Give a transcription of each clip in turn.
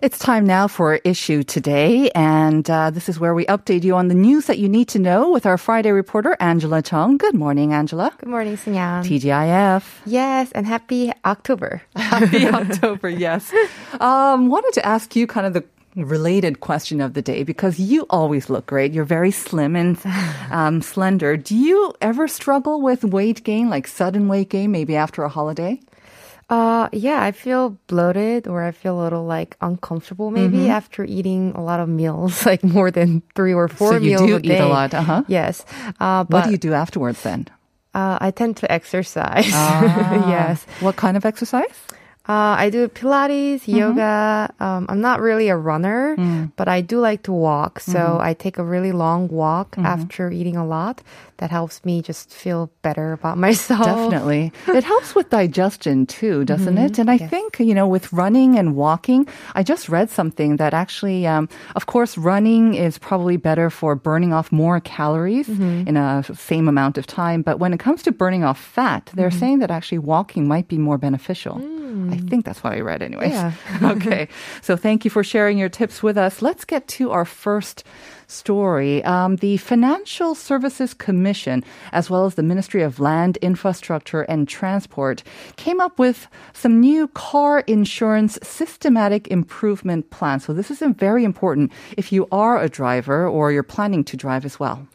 It's time now for Issue Today, and uh, this is where we update you on the news that you need to know with our Friday reporter, Angela Chung. Good morning, Angela. Good morning, Sinyan. TGIF. Yes, and happy October. Happy October, yes. Um, wanted to ask you kind of the related question of the day because you always look great. You're very slim and um, slender. Do you ever struggle with weight gain, like sudden weight gain, maybe after a holiday? Uh, yeah, I feel bloated or I feel a little like uncomfortable maybe Mm-hmm. after eating a lot of meals, like more than three or four So you meals do a eat a lot, uh-huh. Yes. Uh, but What do you do afterwards then? uh, I tend to exercise. Ah. yes. What kind of exercise? Uh, I do Pilates, Mm-hmm. yoga. Um, I'm not really a runner, Mm. but I do like to walk. So Mm-hmm. I take a really long walk after eating a lot. That helps me just feel better about myself. Definitely. It helps with digestion too, doesn't Mm-hmm. it? And I think, you know, with running and walking, I just read something that actually, um, of course, running is probably better for burning off more calories Mm-hmm. in a same amount of time. But when it comes to burning off fat, they're Mm-hmm. saying that actually walking might be more beneficial. I think that's what I read anyways. Mm. Yeah. okay. So thank you for sharing your tips with us. Let's get to our first story. Um, the Financial Services Commission, as well as the Ministry of Land, Infrastructure, and Transport, came up with some new car insurance systematic improvement plan. So this is very important if you are a driver or you're planning to drive as well.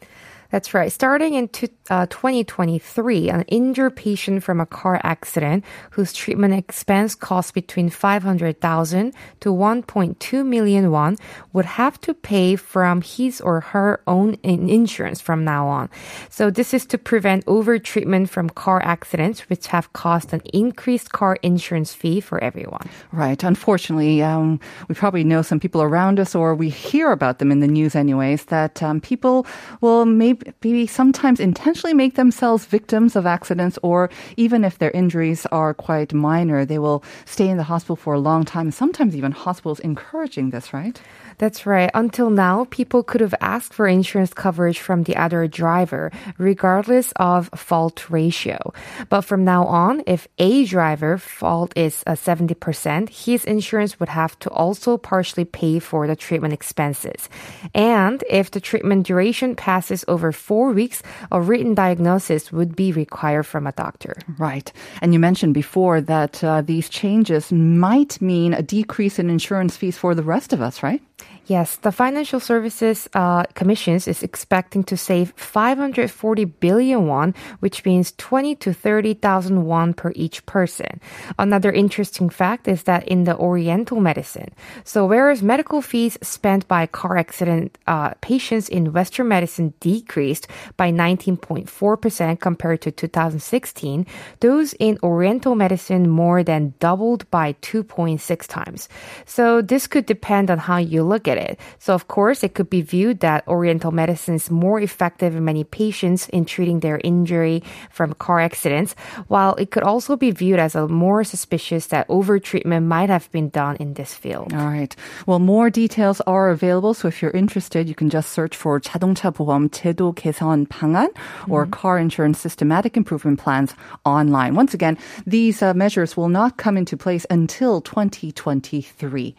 That's right. Starting in two, uh, 2023, an injured patient from a car accident whose treatment expense cost between 500,000 to 1.2 million won would have to pay from his or her own insurance from now on. So this is to prevent overtreatment from car accidents, which have caused an increased car insurance fee for everyone. Right. Unfortunately, um, we probably know some people around us, or we hear about them in the news, anyways, that um, people will maybe sometimes intentionally make themselves victims of accidents, or even if their injuries are quite minor, they will stay in the hospital for a long time. Sometimes even hospitals encouraging this, right? That's right. Until now, people could have asked for insurance coverage from the other driver, regardless of fault ratio. But from now on, if a driver fault is uh, 70%, his insurance would have to also partially pay for the treatment expenses. And if the treatment duration passes over four weeks, a diagnosis would be required from a doctor. Right. And you mentioned before that uh, these changes might mean a decrease in insurance fees for the rest of us, right? Yes, the Financial Services uh, Commissions is expecting to save 540 billion won, which means 20 to 30,000 won per each person. Another interesting fact is that in the Oriental medicine, so whereas medical fees spent by car accident uh, patients in Western medicine decreased by 19.4% compared to 2016, those in Oriental medicine more than doubled by 2.6 times. So this could depend on how you look at it. So of course, it could be viewed that Oriental medicine is more effective in many patients in treating their injury from car accidents, while it could also be viewed as a more suspicious that overtreatment might have been done in this field. All right. Well, more details are available. So if you're interested, you can just search for 자동차 보험 제도 개선 방안 or car insurance systematic improvement plans online. Once again, these uh, measures will not come into place until 2023.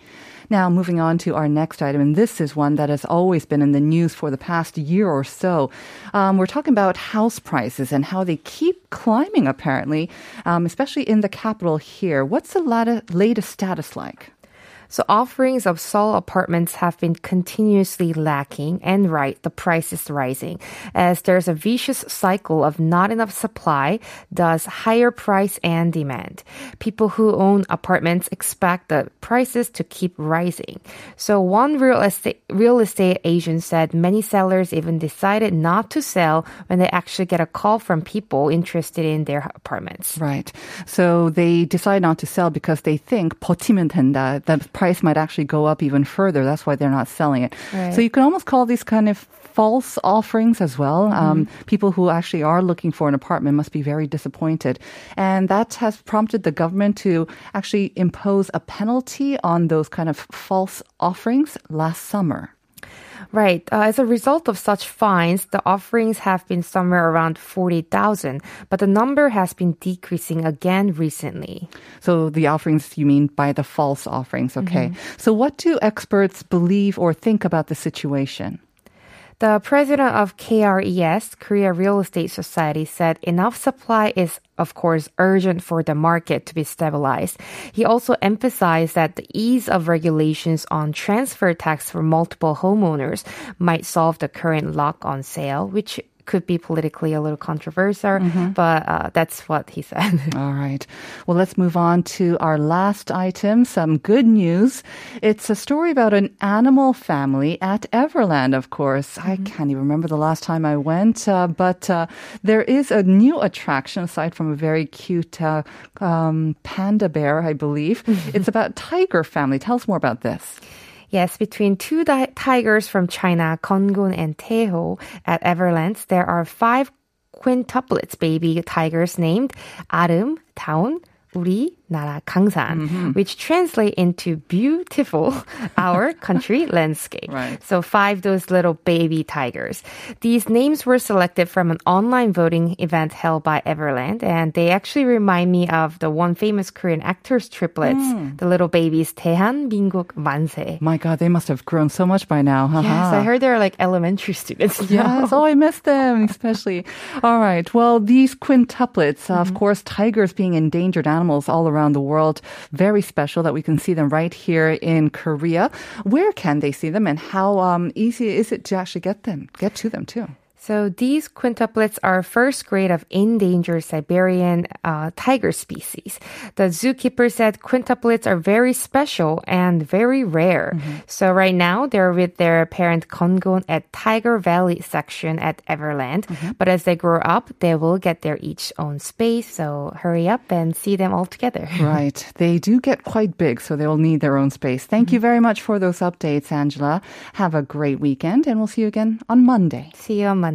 Now, moving on to our next item, and this is one that has always been in the news for the past year or so. Um, we're talking about house prices and how they keep climbing, apparently, um, especially in the capital here. What's the lat- latest status like? So offerings of Seoul apartments have been continuously lacking and right, the price is rising as there's a vicious cycle of not enough supply, thus higher price and demand. People who own apartments expect the prices to keep rising. So one real estate, real estate agent said many sellers even decided not to sell when they actually get a call from people interested in their apartments. Right. So they decide not to sell because they think 버티면 된다. The price might actually go up even further. That's why they're not selling it. Right. So you can almost call these kind of false offerings as well. Um, people who actually are looking for an apartment must be very disappointed. And that has prompted the government to actually impose a penalty on those kind of false offerings last summer. Right. Uh, as a result of such fines, the offerings have been somewhere around 40,000, but the number has been decreasing again recently. So the offerings you mean by the false offerings, okay? So what do experts believe or think about the situation? The president of KRES, Korea Real Estate Society, said enough supply is, of course, urgent for the market to be stabilized. He also emphasized that the ease of regulations on transfer tax for multiple homeowners might solve the current lock on sale, which could be politically a little controversial, but uh, that's what he said. All right. Well, let's move on to our last item. Some good news. It's a story about an animal family at Everland, of course. I can't even remember the last time I went, uh, but uh, there is a new attraction aside from a very cute uh, um, panda bear, I believe. it's about tiger family. Tell us more about this. Yes, between two di- tigers from China, Kongun and Teho, at Everlands, there are five quintuplets baby tigers named Arum, Taun, Uri, Nara Kangsan, mm-hmm. which translate into beautiful our country landscape. Right. So five those little baby tigers. These names were selected from an online voting event held by Everland, and they actually remind me of the one famous Korean actor's triplets, mm. the little babies Tehan, Minguk, Manse. My God, they must have grown so much by now. Yes, I heard they're like elementary students. Now. Yes, oh, I miss them especially. all right, well, these quintuplets, mm-hmm. of course, tigers being endangered animals all around the world, very special that we can see them right here in Korea. Where can they see them and how um, easy is it to actually get them, get to them too? So these quintuplets are first grade of endangered Siberian uh, tiger species. The zookeeper said quintuplets are very special and very rare. Mm-hmm. So right now they're with their parent Kongon at Tiger Valley section at Everland. Mm-hmm. But as they grow up, they will get their each own space. So hurry up and see them all together. Right. They do get quite big, so they will need their own space. Thank mm-hmm. you very much for those updates, Angela. Have a great weekend, and we'll see you again on Monday. See you on Monday.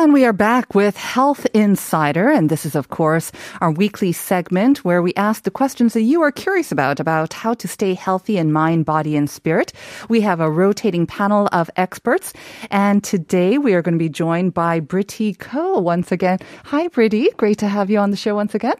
And we are back with Health Insider. And this is, of course, our weekly segment where we ask the questions that you are curious about, about how to stay healthy in mind, body, and spirit. We have a rotating panel of experts. And today we are going to be joined by Britty Ko once again. Hi, Britty. Great to have you on the show once again.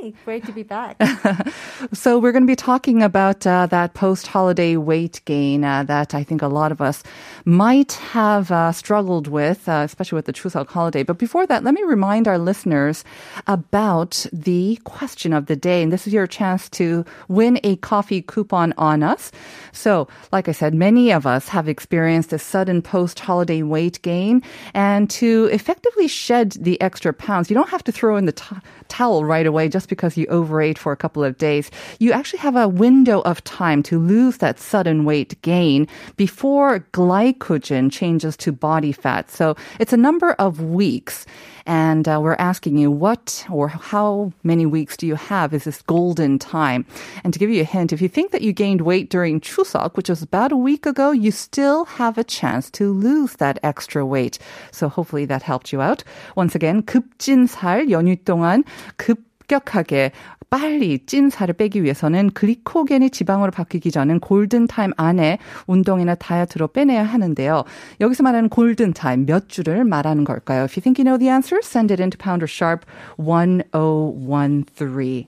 Hi, great to be back. So we're going to be talking about uh, that post-holiday weight gain uh, that I think a lot of us might have uh, struggled with, uh, especially with the Chuseok holiday. But before that, let me remind our listeners about the question of the day. And this is your chance to win a coffee coupon on us. So, like I said, many of us have experienced a sudden post-holiday weight gain. And to effectively shed the extra pounds, you don't have to throw in the t- towel right away just because you overate for a couple of days. You actually have a window of time to lose that sudden weight gain before glycogen changes to body fat. So it's a number of weeks. And uh, we're asking you what or how many weeks do you have is this golden time? And to give you a hint, if you think that you gained weight during Chuseok, which was about a week ago, you still have a chance to lose that extra weight. So hopefully that helped you out. Once again, 급진살 연휴 동안 급 격하게 빨리 찐 살을 빼기 위해서는 글리코겐이 지방으로 바뀌기 전은 골든 타임 안에 운동이나 다이어트로 빼내야 하는데요. 여기서 말하는 골든 타임 몇 주를 말하는 걸까요? If you think you know the answer, send it into pounder sharp 1013.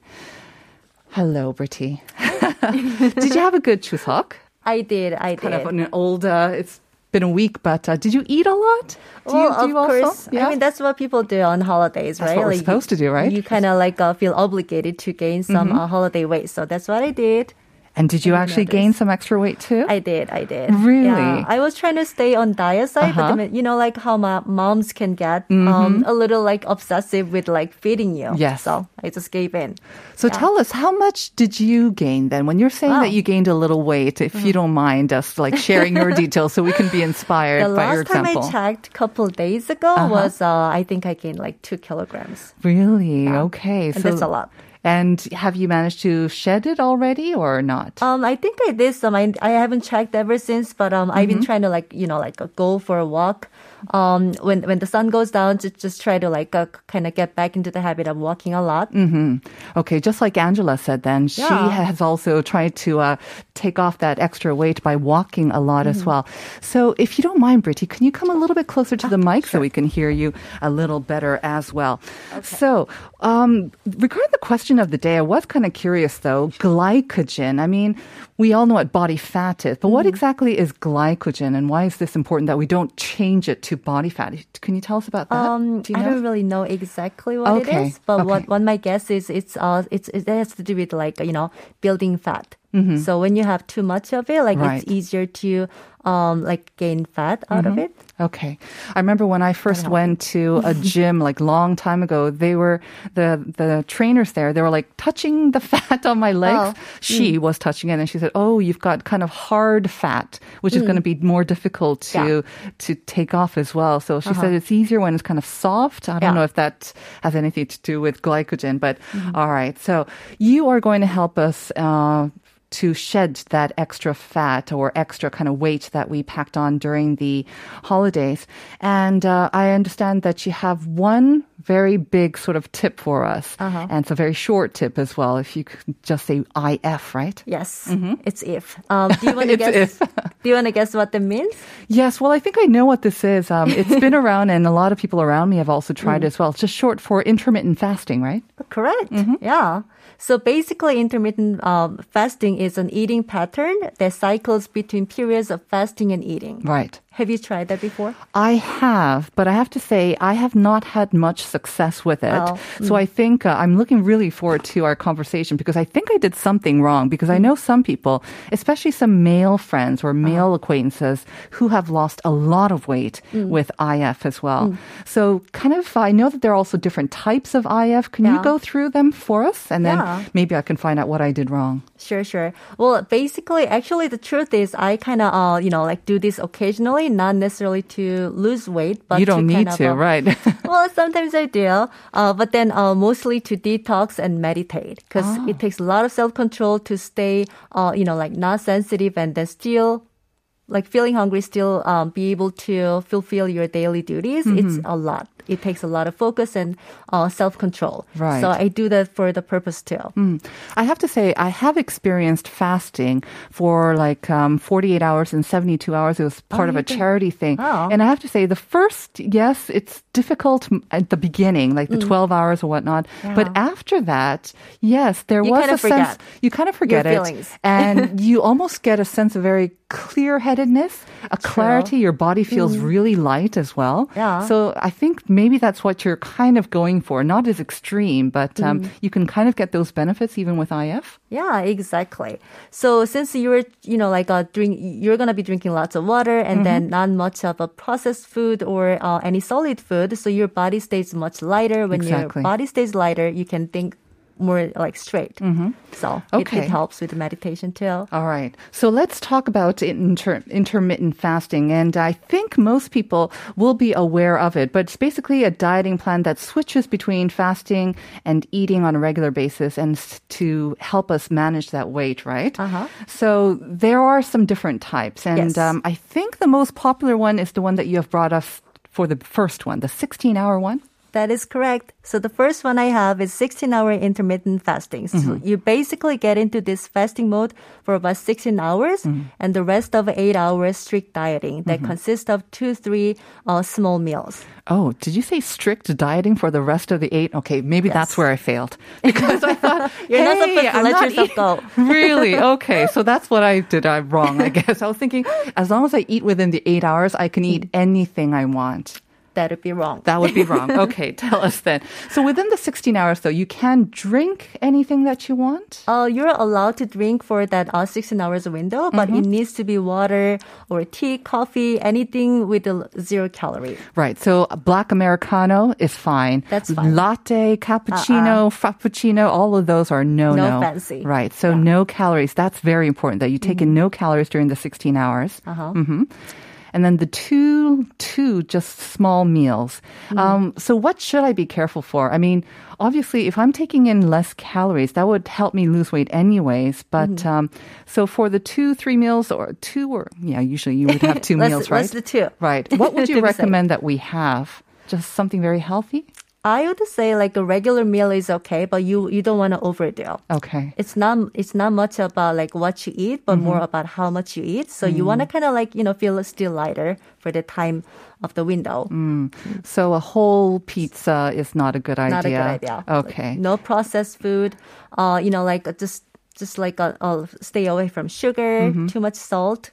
Hello, Britty. did you have a good chuseok? I did. I did. Kind of an old, uh, it's been a week, but uh, did you eat a lot? Do well, you, do of you also? course. I mean, that's what people do on holidays, That's right? what we're supposed to do, right? You kind of like uh, feel obligated to gain some uh, holiday weight. So that's what I did. And did you actually noticed. gain some extra weight too? I did. I did. Really? Yeah. I was trying to stay on diet side, Uh-huh. but then, you know, like how my moms can get Mm-hmm. um, a little like obsessive with like feeding you. Yes. So I just gave in. So tell us, how much did you gain then? When you're saying Wow. that you gained a little weight, if you don't mind us like sharing your details so we can be inspired The by your example. The last time I checked a couple days ago Uh-huh. was, uh, I think I gained like two kilograms. really? Okay. And that's a lot. And have you managed to shed it already or not? Um, I think I did some. I, I haven't checked ever since, but um, I've Mm-hmm. been trying to like you know like uh, go for a walk. Um, when when the sun goes down, to just try to like uh, kind of get back into the habit of walking a lot. Okay, just like Angela said then, she has also tried to uh, take off that extra weight by walking a lot Mm-hmm. as well. So if you don't mind, Britty, can you come a little bit closer to the mic so we can hear you a little better as well? So um, regarding the question of the day, I was kind of curious though, glycogen. I mean, we all know what body fat is, but what Mm-hmm. exactly is glycogen and why is this important that we don't change it to body fat? Can you tell us about that? Um, Do you I know? don't really know exactly what Okay, it is, but okay. what what my guess is it's uh it's it has to do with like you know building fat. So when you have too much of it, like Mm-hmm. Right. it's easier to um like gain fat out of it. Okay. I remember when I first went to a gym like long time ago, they were the the trainers there, they were like touching the fat on my legs. Oh. She was touching it and she said, "Oh, you've got kind of hard fat, which is going to be more difficult to to take off as well." So she said it's easier when it's kind of soft. I don't Yeah. know if that has anything to do with glycogen, but all right. So you are going to help us uh to shed that extra fat or extra kind of weight that we packed on during the holidays. And uh, I understand that you have one very big sort of tip for us. Uh-huh. And it's a very short tip as well. If you could just say IF, right? Yes, it's if. Um, do you want to Mm-hmm. Guess? do you want to guess what that means? Yes, well, I think I know what this is. Um, it's been around, and a lot of people around me have also tried it as well. It's just short for intermittent fasting, right? Correct. Mm-hmm. Yeah. So basically, intermittent um, fasting is an eating pattern that cycles between periods of fasting and eating. Right. Have you tried that before? I have, but I have to say I have not had much success with it. Oh, So mm. I think uh, I'm looking really forward to our conversation because I think I did something wrong because I mm. know some people, especially some male friends or male uh-huh. acquaintances who have lost a lot of weight mm. with IF as well. So kind of I know that there are also different types of IF. Can you go through them for us and then Yeah. maybe I can find out what I did wrong. Sure, sure. Well, basically, actually, the truth is, I kind of, uh, you know, like do this occasionally, not necessarily to lose weight, but you don't to need to, uh, right? well, sometimes I do, uh, but then uh, mostly to detox and meditate because Ah. it takes a lot of self control to stay, uh, you know, like not sensitive and then still. Like feeling hungry, still um, be able to fulfill your daily duties. It's Mm-hmm. a lot. It takes a lot of focus and uh, self control. Right. So I do that for the purpose too. I have to say, I have experienced fasting for like um, 48 hours and 72 hours. It was part of a charity thing. Oh. And I have to say, the first, yes, it's difficult at the beginning, like the 12 hours or whatnot. But Mm. After that, yes, there You was kind a of forget sense, you kind of forget your it. feelings. and you almost get a sense of very clear headedness, a clarity. Your body feels really light as well. Mm. Yeah. So I think maybe that's what you're kind of going for. Not as extreme, but um, Mm. you can kind of get those benefits even with IF. Yeah, exactly. So since you're, you know, like uh, drink, you're gonna be drinking lots of water and then Mm-hmm. not much of a processed food or uh, any solid food. So your body stays much lighter. When Exactly. your body stays lighter, you can think more like straight. Mm-hmm. So it, Okay. it helps with the meditation too. All right. So let's talk about inter- intermittent fasting. And I think most people will be aware of it, but it's basically a dieting plan that switches between fasting and eating on a regular basis and to help us manage that weight, right? Uh-huh. So there are some different types. And Yes. um, I think the most popular one is the one that you have brought us for the first one, the 16 hour one. That is correct. So the first one I have is 16 hour intermittent fasting. So Mm-hmm. you basically get into this fasting mode for about 16 hours Mm-hmm. and the rest of eight hours strict dieting that consists of two, three uh, small meals. Oh, did you say strict dieting for the rest of the eight? Okay, maybe that's where I failed because I thought You're not hey, supposed to I'm let not yourself go. really? Okay, so that's what I did. I'm wrong, I guess. I was thinking as long as I eat within the eight hours, I can eat anything I want. That would be wrong. That would be wrong. Okay, tell us then. So within the 16 hours, though, you can drink anything that you want. Uh, you're allowed to drink for that uh, 16 hours window, but Mm-hmm. it needs to be water or tea, coffee, anything with a zero calorie. Right. So black Americano is fine. That's fine. Latte, cappuccino, frappuccino, all of those are no no. No fancy. Right. So no calories. That's very important that you take in no calories during the 16 hours. Uh-huh. hmm And then the two, two just small meals. Um, so what should I be careful for? I mean, obviously, if I'm taking in less calories, that would help me lose weight anyways. But um, so for the two, three meals or two or yeah, usually you would have 2 Let's- meals, right? do two. Right. What would you To be safe. recommend that we have? Just something very healthy? I would say like a regular meal is okay, but you, you don't want to overdo. Okay. It's not it's not much about like what you eat, but more Mm-hmm. about how much you eat. So you want to kind of like you know feel still lighter for the time of the window. So a whole pizza is not a good idea. Not a good idea. Okay. No processed food. Uh, you know, like just just like uh, uh, stay away from sugar, Mm-hmm. too much salt.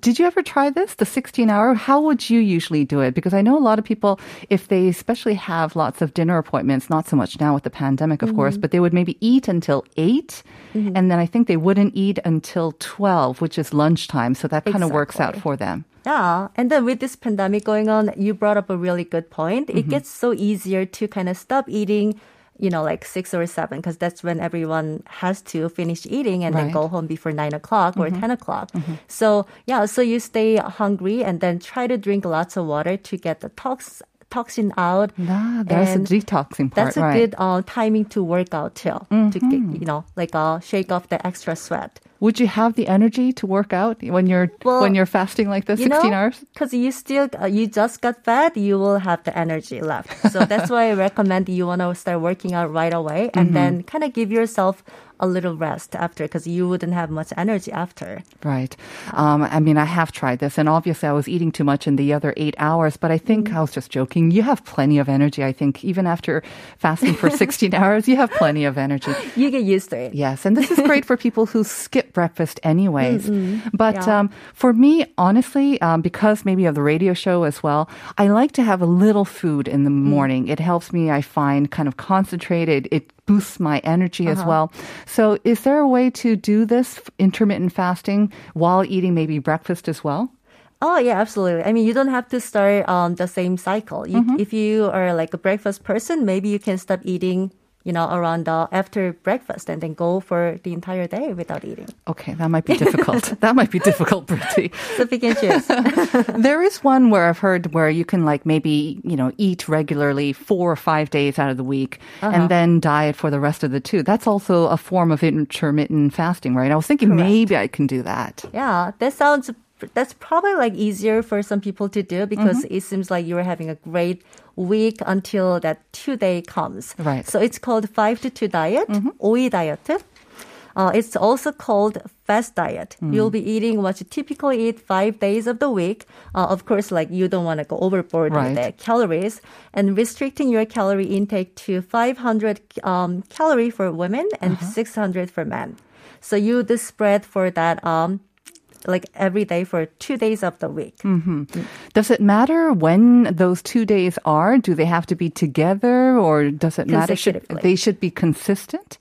Did you ever try this, the 16 hour? How would you usually do it? Because I know a lot of people, if they especially have lots of dinner appointments, not so much now with the pandemic, of Mm-hmm. course, but they would maybe eat until 8. And then I think they wouldn't eat until 12, which is lunchtime. So that kind of works out for them. Yeah. And then with this pandemic going on, you brought up a really good point. Mm-hmm. It gets so easier to kind of stop eating, you know, like six or seven, because that's when everyone has to finish eating and then Right. Mm-hmm. go home before nine o'clock or 10 o'clock. So, yeah, so you stay hungry and then try to drink lots of water to get the tox- toxin out. Ah, there's And a detoxing part, That's a right? good uh, timing to work out too, to get, you know, like uh, shake off the extra sweat. Would you have the energy to work out when you're Well, when you're fasting like this, 16 know, hours? Because you still, uh, you just got fat, you will have the energy left. So that's why I recommend you want to start working out right away and then kind of give yourself a little rest after because you wouldn't have much energy after. Right. Um, I mean, I have tried this, and obviously I was eating too much in the other eight hours, but I think Mm-hmm. I was just joking. You have plenty of energy, I think, even after fasting for 16 hours, you have plenty of energy. You get used to it. Yes, and this is great for people who skip breakfast anyways. But Yeah. um, for me, honestly, um, because maybe of the radio show as well, I like to have a little food in the morning. It helps me, I find, kind of concentrated. It boosts my energy as well. So, is there a way to do this intermittent fasting while eating maybe breakfast as well? Oh yeah, absolutely. I mean, you don't have to start um, the same cycle. You, If you are like a breakfast person, maybe you can stop eating, you know, around uh, after breakfast and then go for the entire day without eating. Okay, that might be difficult. that might be difficult, Britty. So pick and choose. There is one where I've heard where you can like maybe, you know, eat regularly four or five days out of the week and then diet for the rest of the two. That's also a form of intermittent fasting, right? I was thinking maybe I can do that. Yeah, that sounds. That's probably like easier for some people to do because it seems like you're having a great week until that two day comes. Right. So it's called five to two diet, OE diet. Uh, it's also called fast diet. You'll be eating what you typically eat five days of the week. Uh, of course, like you don't want to go overboard Right. with the calories and restricting your calorie intake to 500 um, calorie for women and 600 for men. So you the spread for that um, like every day for two days of the week. Mm-hmm. Does it matter when those two days are? Do they have to be together or does it matter? Should, they should be consistent?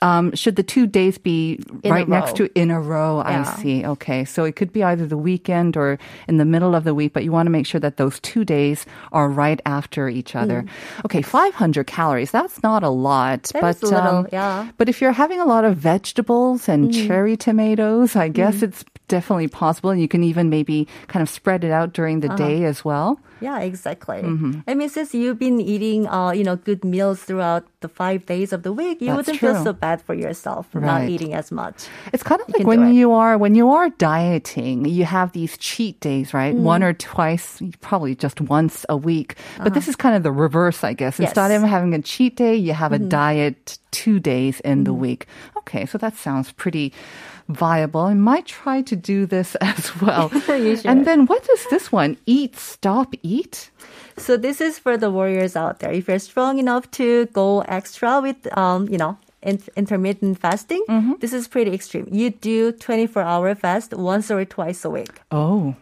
Yeah. um, should the two days be In right next to in a row? I see. Okay. So it could be either the weekend or in the middle of the week, but you want to make sure that those two days are right after each other. Okay. 500 calories. That's not a lot. That but, a little, um, yeah. but if you're having a lot of vegetables and cherry tomatoes, I guess it's definitely possible. And you can even maybe kind of spread it out during the day as well. Yeah, exactly. Mm-hmm. I mean, since you've been eating, uh, you know, good meals throughout the five days of the week, you That's wouldn't true. feel so bad for yourself Right. not eating as much. It's kind of You like when you are when you are dieting, you have these cheat days, right? Mm-hmm. One or twice, probably just once a week. But this is kind of the reverse, I guess. Instead Uh-huh. Yes. Mm-hmm. of having a cheat day, you have a diet two days in the week. Okay, so that sounds pretty viable. I might try to do this as well. And then what is this one? Eat, stop, eat? So this is for the warriors out there. If you're strong enough to go extra with, um, you know, intermittent fasting, Mm-hmm. this is pretty extreme. You do 24 hour fast once or twice a week. Oh.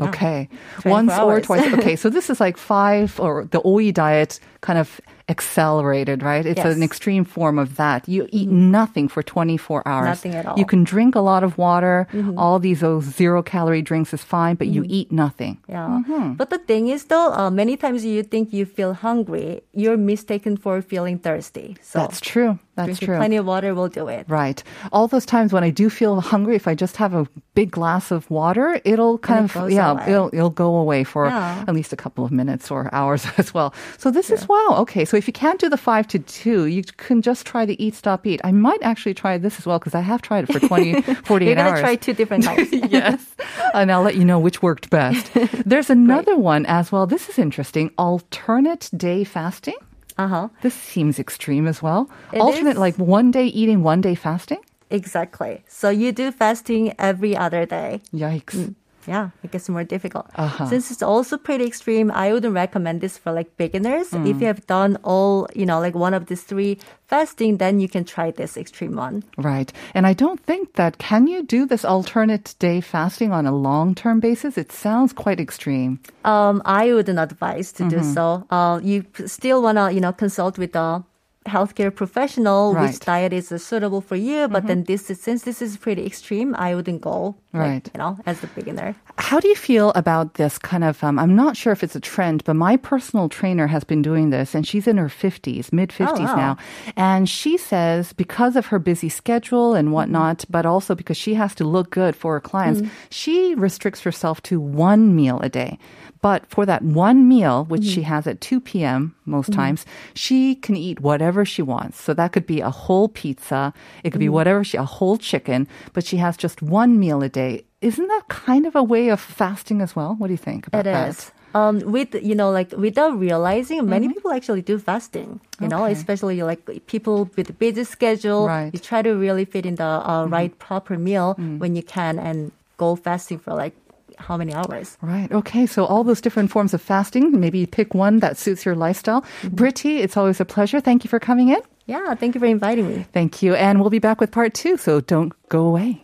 Okay. 24 Once or twice. Okay. So this is like five or the OE diet kind of accelerated, right? It's Yes. Mm-hmm. an extreme form of that. You eat nothing for 24 hours. Nothing at all. You can drink a lot of water. All these those zero calorie drinks is fine, but you eat nothing. Yeah. Mm-hmm. But the thing is, though, uh, many times you think you feel hungry, you're mistaken for feeling thirsty. So That's true. That's true. plenty of water will do it. Right. All those times when I do feel hungry, if I just have a big glass of water, it'll kind it of yeah, away. it'll it'll go away for Yeah. at least a couple of minutes or hours as well. So this is wow. Okay, so if you can't do the five to two, you can just try the eat stop eat. I might actually try this as well because I have tried it for 20, 48 You're gonna hours. try two different types. yes. And I'll let you know which worked best. There's another one as well. This is interesting. Alternate day fasting. Uh huh. This seems extreme as well. It Alternate, is. like one day eating, one day fasting. Exactly. So you do fasting every other day. Yikes. Yeah, it gets more difficult. Uh-huh. Since it's also pretty extreme, I wouldn't recommend this for like beginners. Mm. If you have done all, you know, like one of these three fasting, then you can try this extreme one. Right. And I don't think that, can you do this alternate day fasting on a long term basis? It sounds quite extreme. Um, I wouldn't advise to Mm-hmm. do so. Uh, you still wanna, you know, consult with a healthcare professional Right. Mm-hmm. which diet is uh, suitable for you. But then this is, since this is pretty extreme, I wouldn't go, like, Right. you know, as a beginner. How do you feel about this kind of? Um, I'm not sure if it's a trend, but my personal trainer has been doing this, and she's in her 50s, mid 50s Oh, wow. now. And she says because of her busy schedule and whatnot, but also because she has to look good for her clients, she restricts herself to one meal a day. But for that one meal, which she has at 2 p.m. most times, she can eat whatever she wants. So that could be a whole pizza. It could be whatever she, a whole chicken, but she has just one meal a day. Isn't that kind of a way of fasting as well? What do you think about It that? is. Um, with you know, like without realizing, many people actually do fasting. You know, Mm-hmm. Especially like people with a busy schedule. Right. Mm-hmm. You try to really fit in the uh, right proper meal when you can, and go fasting for like how many hours? Right. Okay. So all those different forms of fasting, maybe pick one that suits your lifestyle. Mm-hmm. Britty, it's always a pleasure. Thank you for coming in. Yeah, thank you for inviting me. Thank you. And we'll be back with part two. So don't go away.